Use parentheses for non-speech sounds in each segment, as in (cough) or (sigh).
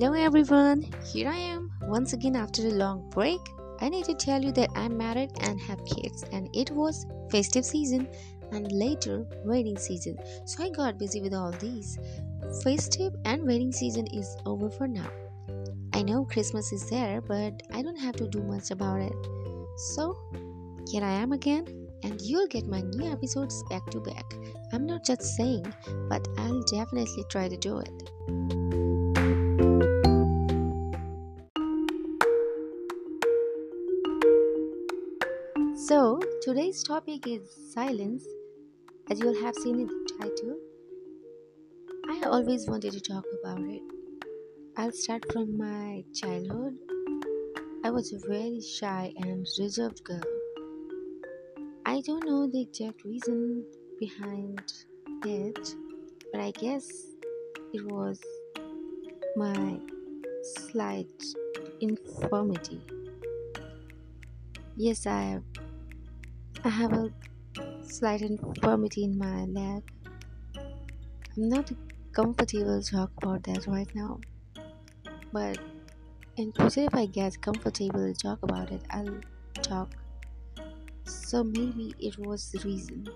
Hello everyone, here I am once again after a long break. I need to tell you that I'm married and have kids, and it was festive season and later wedding season, so I got busy with all these. Festive and wedding season is over for now. I know Christmas is there, but I don't have to do much about it. So, here I am again, and you'll get my new episodes back to back. I'm not just saying, but I'll definitely try to do it. So, today's topic is silence, as you'll have seen in the title. I always wanted to talk about it. I'll start from my childhood. I was a very shy and reserved girl. I don't know the exact reason behind it, but I guess it was my slight infirmity. Yes, I I have a slight infirmity in my leg. I'm not comfortable to talk about that right now. But in future, if I get comfortable to talk about it, I'll talk. So maybe it was the reason.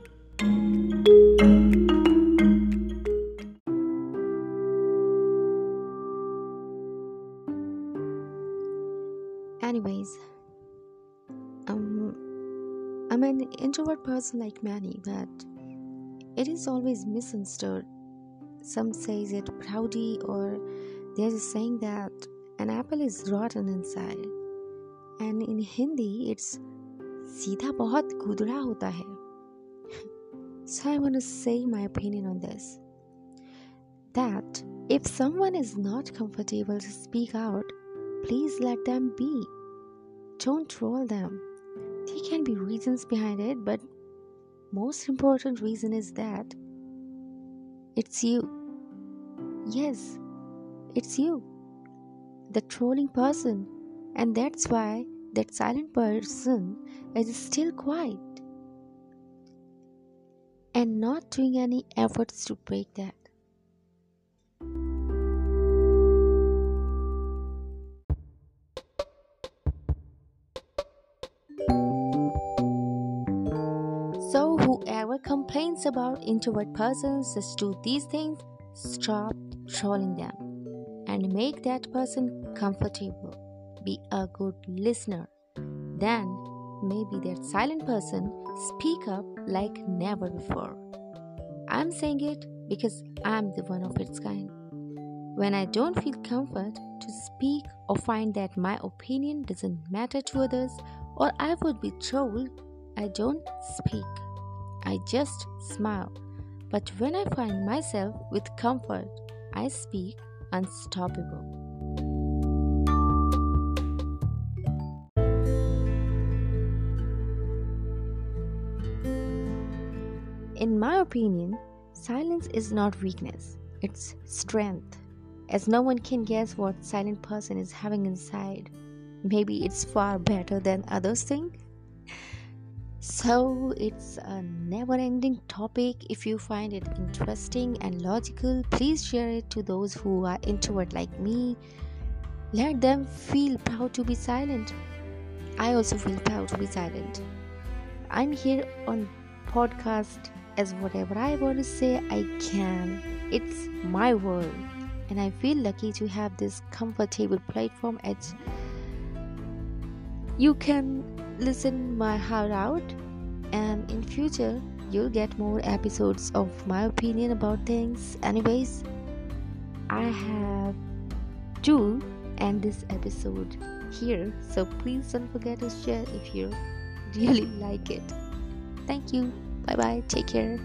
Anyways, I'm an introvert person like many, but it is always misunderstood. Some says it proudy, or there's a saying that an apple is rotten inside. And in Hindi, it's सीधा बहुत गुदड़ा होता है. (laughs) so I want to say my opinion on this. That if someone is not comfortable to speak out, please let them be. Don't troll them there can be reasons behind it but most important reason is that it's you. Yes it's you the trolling person and that's why that silent person is still quiet and not doing any efforts to break that whoever complains about introvert persons just do these things, stop trolling them and make that person comfortable. Be a good listener. Then, maybe that silent person speak up like never before. I'm saying it because I'm the one of its kind. When I don't feel comfort to speak or find that my opinion doesn't matter to others or I would be trolled, I don't speak. I just smile. But when I find myself with comfort, I speak unstoppable. In my opinion, silence is not weakness, it's strength. As no one can guess what silent person is having inside. Maybe it's far better than others think. So, it's a never ending topic. If you find it interesting and logical, please share it to those who are introvert like me. Let them feel proud to be silent. I also feel proud to be silent. I'm here on podcast as whatever I want to say, I can. It's my world, and I feel lucky to have this comfortable platform as you can listen my heart out and in future you'll get more episodes of my opinion about things. Anyways i have to end this episode here so please don't forget to share if you (laughs) really like it. Thank you. Bye bye take care